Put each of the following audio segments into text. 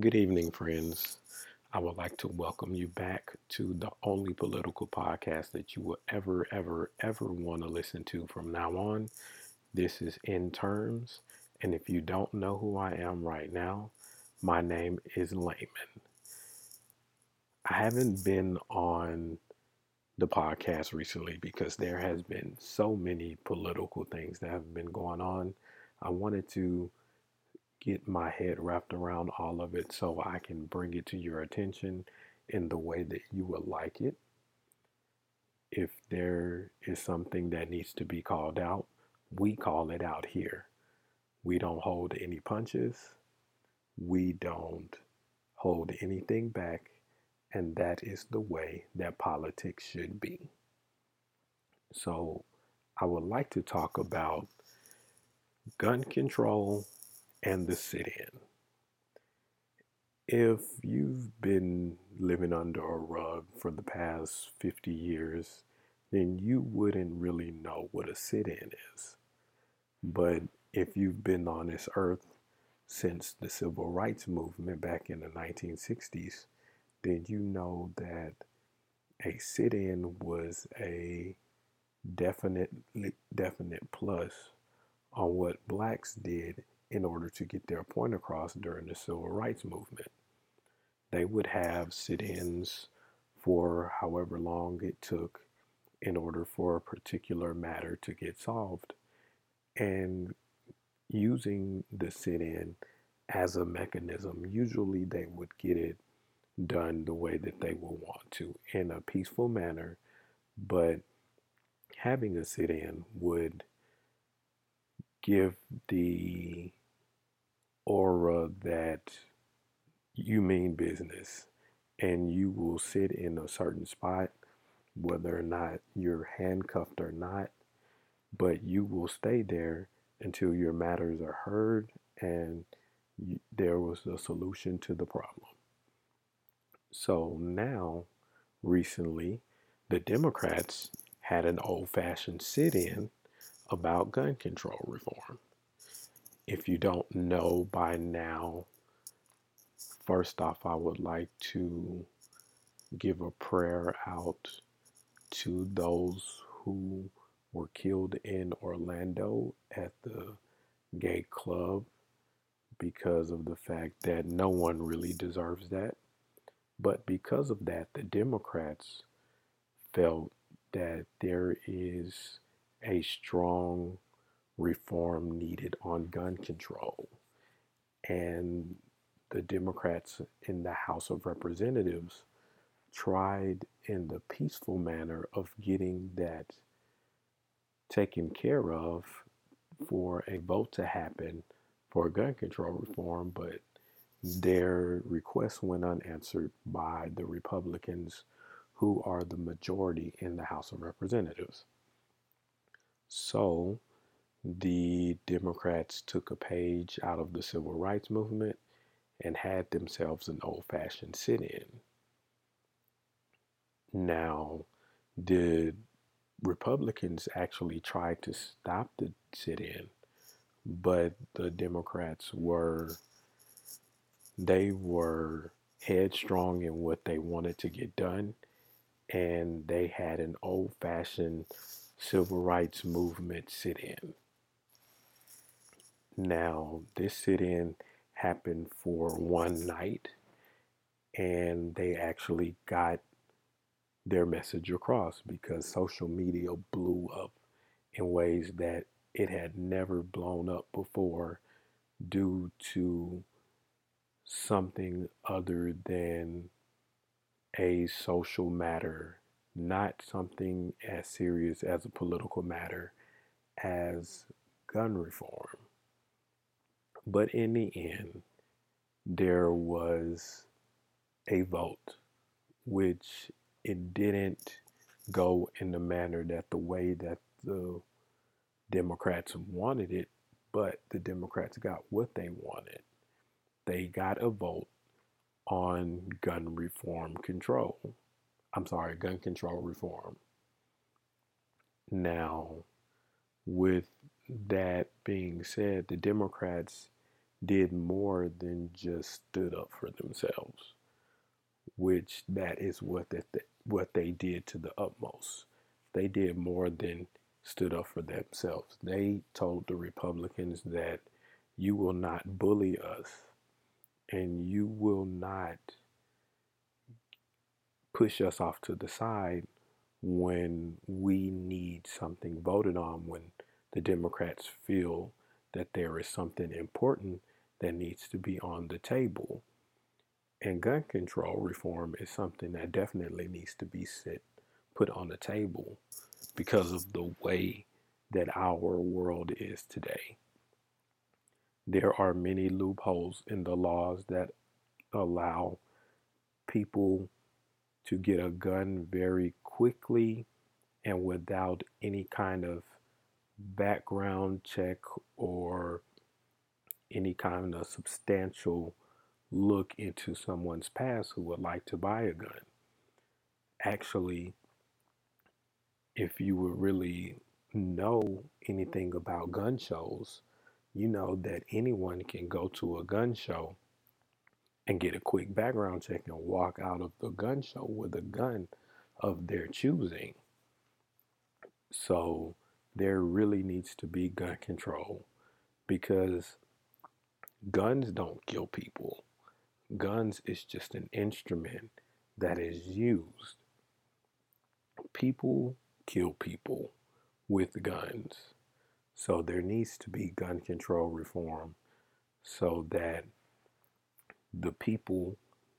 Good evening, friends. I would like to welcome you back to the only political podcast that you will ever, ever, ever want to listen to from now on. This is In Terms. And if you don't know who I am right now, my name is Layman. I haven't been on the podcast recently because there has been so many political things that have been going on. I wanted to get my head wrapped around all of it so I can bring it to your attention in the way that you would like it. If there is something that needs to be called out, we call it out here. We don't hold any punches. We don't hold anything back. And that is the way that politics should be. So I would like to talk about gun control and the sit in. If you've been living under a rug for the past 50 years, then you wouldn't really know what a sit in is. But if you've been on this earth since the civil rights movement back in the 1960s, then you know that a sit in was a definite definite plus on what blacks did in order to get their point across during the civil rights movement. They would have sit ins for however long it took in order for a particular matter to get solved. And using the sit in as a mechanism, usually they would get it done the way that they will want to in a peaceful manner, but having a sit in would give the aura that you mean business and you will sit in a certain spot, whether or not you're handcuffed or not, but you will stay there until your matters are heard and you, there was a solution to the problem. So now, recently, the Democrats had an old fashioned sit in about gun control reform if you don't know by now, first off, I would like to give a prayer out to those who were killed in Orlando at the gay club because of the fact that no one really deserves that. But because of that, the Democrats felt that there is a strong reform needed on gun control. And the Democrats in the House of Representatives tried in the peaceful manner of getting that taken care of for a vote to happen for gun control reform, but their request went unanswered by the Republicans who are the majority in the House of Representatives. So the Democrats took a page out of the civil rights movement and had themselves an old fashioned sit in. Now, the Republicans actually tried to stop the sit in, but the Democrats were they were headstrong in what they wanted to get done and they had an old fashioned civil rights movement sit in. Now, this sit in happened for one night, and they actually got their message across because social media blew up in ways that it had never blown up before due to something other than a social matter, not something as serious as a political matter as gun reform. But in the end, there was a vote, which it didn't go in the manner that the way that the Democrats wanted it, but the Democrats got what they wanted. They got a vote on gun reform control. I'm sorry, gun control reform. Now, with that being said, the Democrats did more than just stood up for themselves, which that is what that what they did to the utmost. They did more than stood up for themselves. They told the Republicans that you will not bully us and you will not push us off to the side when we need something voted on, when the Democrats feel that there is something important that needs to be on the table. And gun control reform is something that definitely needs to be set, put on the table because of the way that our world is today. There are many loopholes in the laws that allow people to get a gun very quickly and without any kind of background check or any kind of substantial look into someone's past who would like to buy a gun. Actually, if you would really know anything about gun shows, you know that anyone can go to a gun show and get a quick background check and walk out of the gun show with a gun of their choosing. So there really needs to be gun control because guns don't kill people. Guns is just an instrument that is used. People kill people with guns. So there needs to be gun control reform so that the people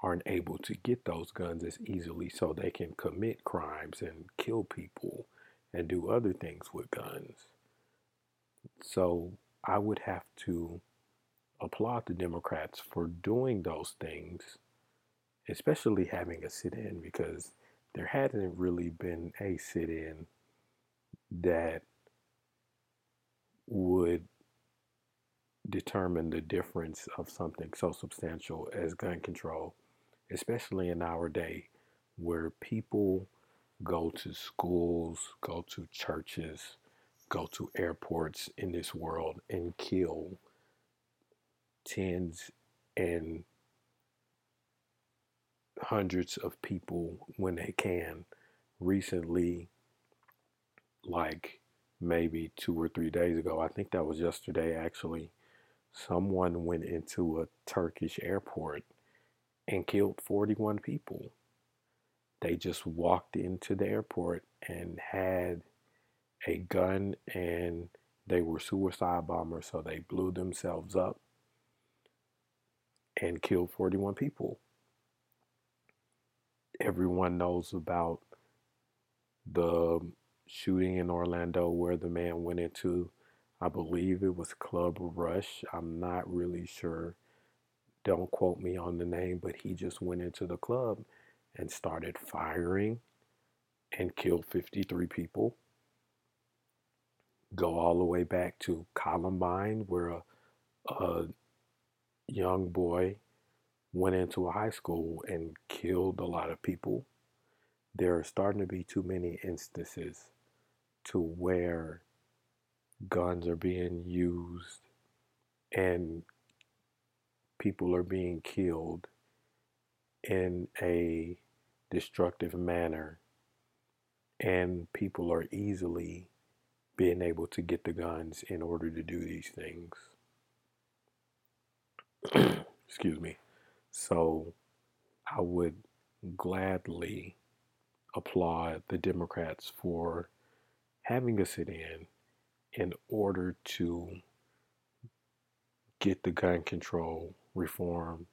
aren't able to get those guns as easily so they can commit crimes and kill people and do other things with guns. So I would have to applaud the Democrats for doing those things, especially having a sit in, because there hadn't really been a sit in that would determine the difference of something so substantial as gun control, especially in our day where people go to schools, go to churches, go to airports in this world and kill tens and hundreds of people when they can. Recently, like maybe two or three days ago, I think that was yesterday actually, someone went into a Turkish airport and killed 41 people. They just walked into the airport and had a gun and they were suicide bombers, so they blew themselves up and killed 41 people. Everyone knows about the shooting in Orlando where the man went into, I believe it was Club Rush. I'm not really sure. Don't quote me on the name, but he just went into the club and started firing and killed 53 people. Go all the way back to Columbine, where a, a young boy went into a high school and killed a lot of people. There are starting to be too many instances to where guns are being used and people are being killed in a destructive manner and people are easily being able to get the guns in order to do these things. Excuse me. So I would gladly applaud the Democrats for having a sit in in order to get the gun control reform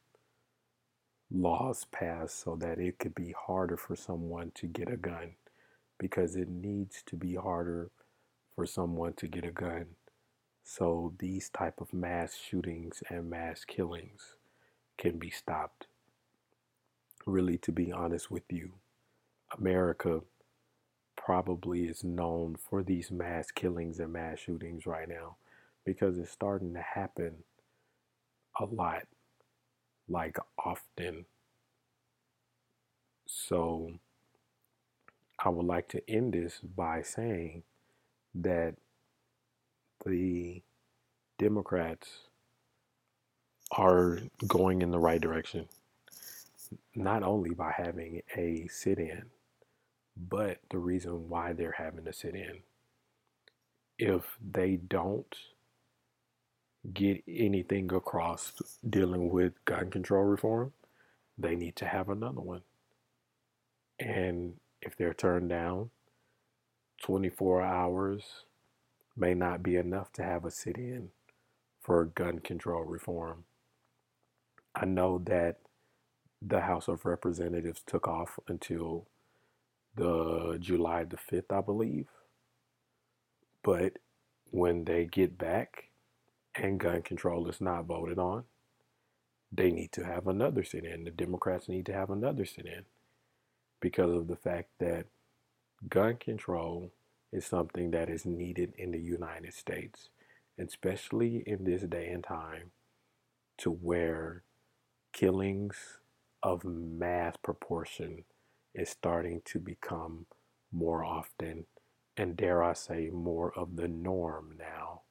laws passed so that it could be harder for someone to get a gun because it needs to be harder for someone to get a gun. So these type of mass shootings and mass killings can be stopped. Really to be honest with you america probably is known for these mass killings and mass shootings right now because it's starting to happen a lot like often. So I would like to end this by saying that the Democrats are going in the right direction, not only by having a sit in, but the reason why they're having a sit in. If they don't get anything across dealing with gun control reform, they need to have another one. And if they're turned down, 24 hours may not be enough to have a sit in for gun control reform. I know that the House of Representatives took off until the July the 5th, I believe. But when they get back and gun control is not voted on, they need to have another sit in. The Democrats need to have another sit in because of the fact that gun control is something that is needed in the United States, especially in this day and time, to where killings of mass proportion is starting to become more often and dare I say more of the norm now.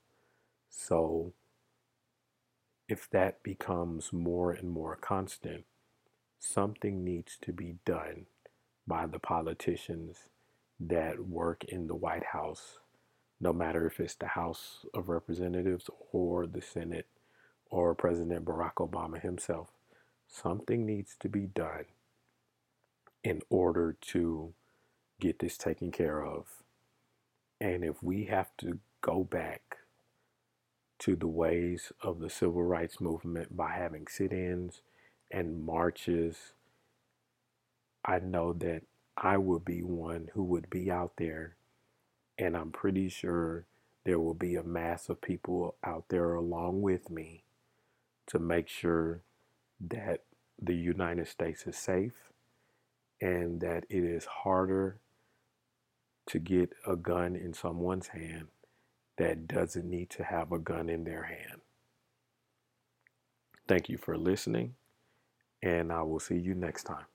So if that becomes more and more constant, something needs to be done by the politicians that work in the White House, no matter if it's the House of Representatives or the Senate or President Barack Obama himself. Something needs to be done in order to get this taken care of. And if we have to go back to the ways of the civil rights movement by having sit ins and marches, I know that I will be one who would be out there, and I'm pretty sure there will be a mass of people out there along with me to make sure that the United States is safe and that it is harder to get a gun in someone's hand that doesn't need to have a gun in their hand. Thank you for listening, and I will see you next time.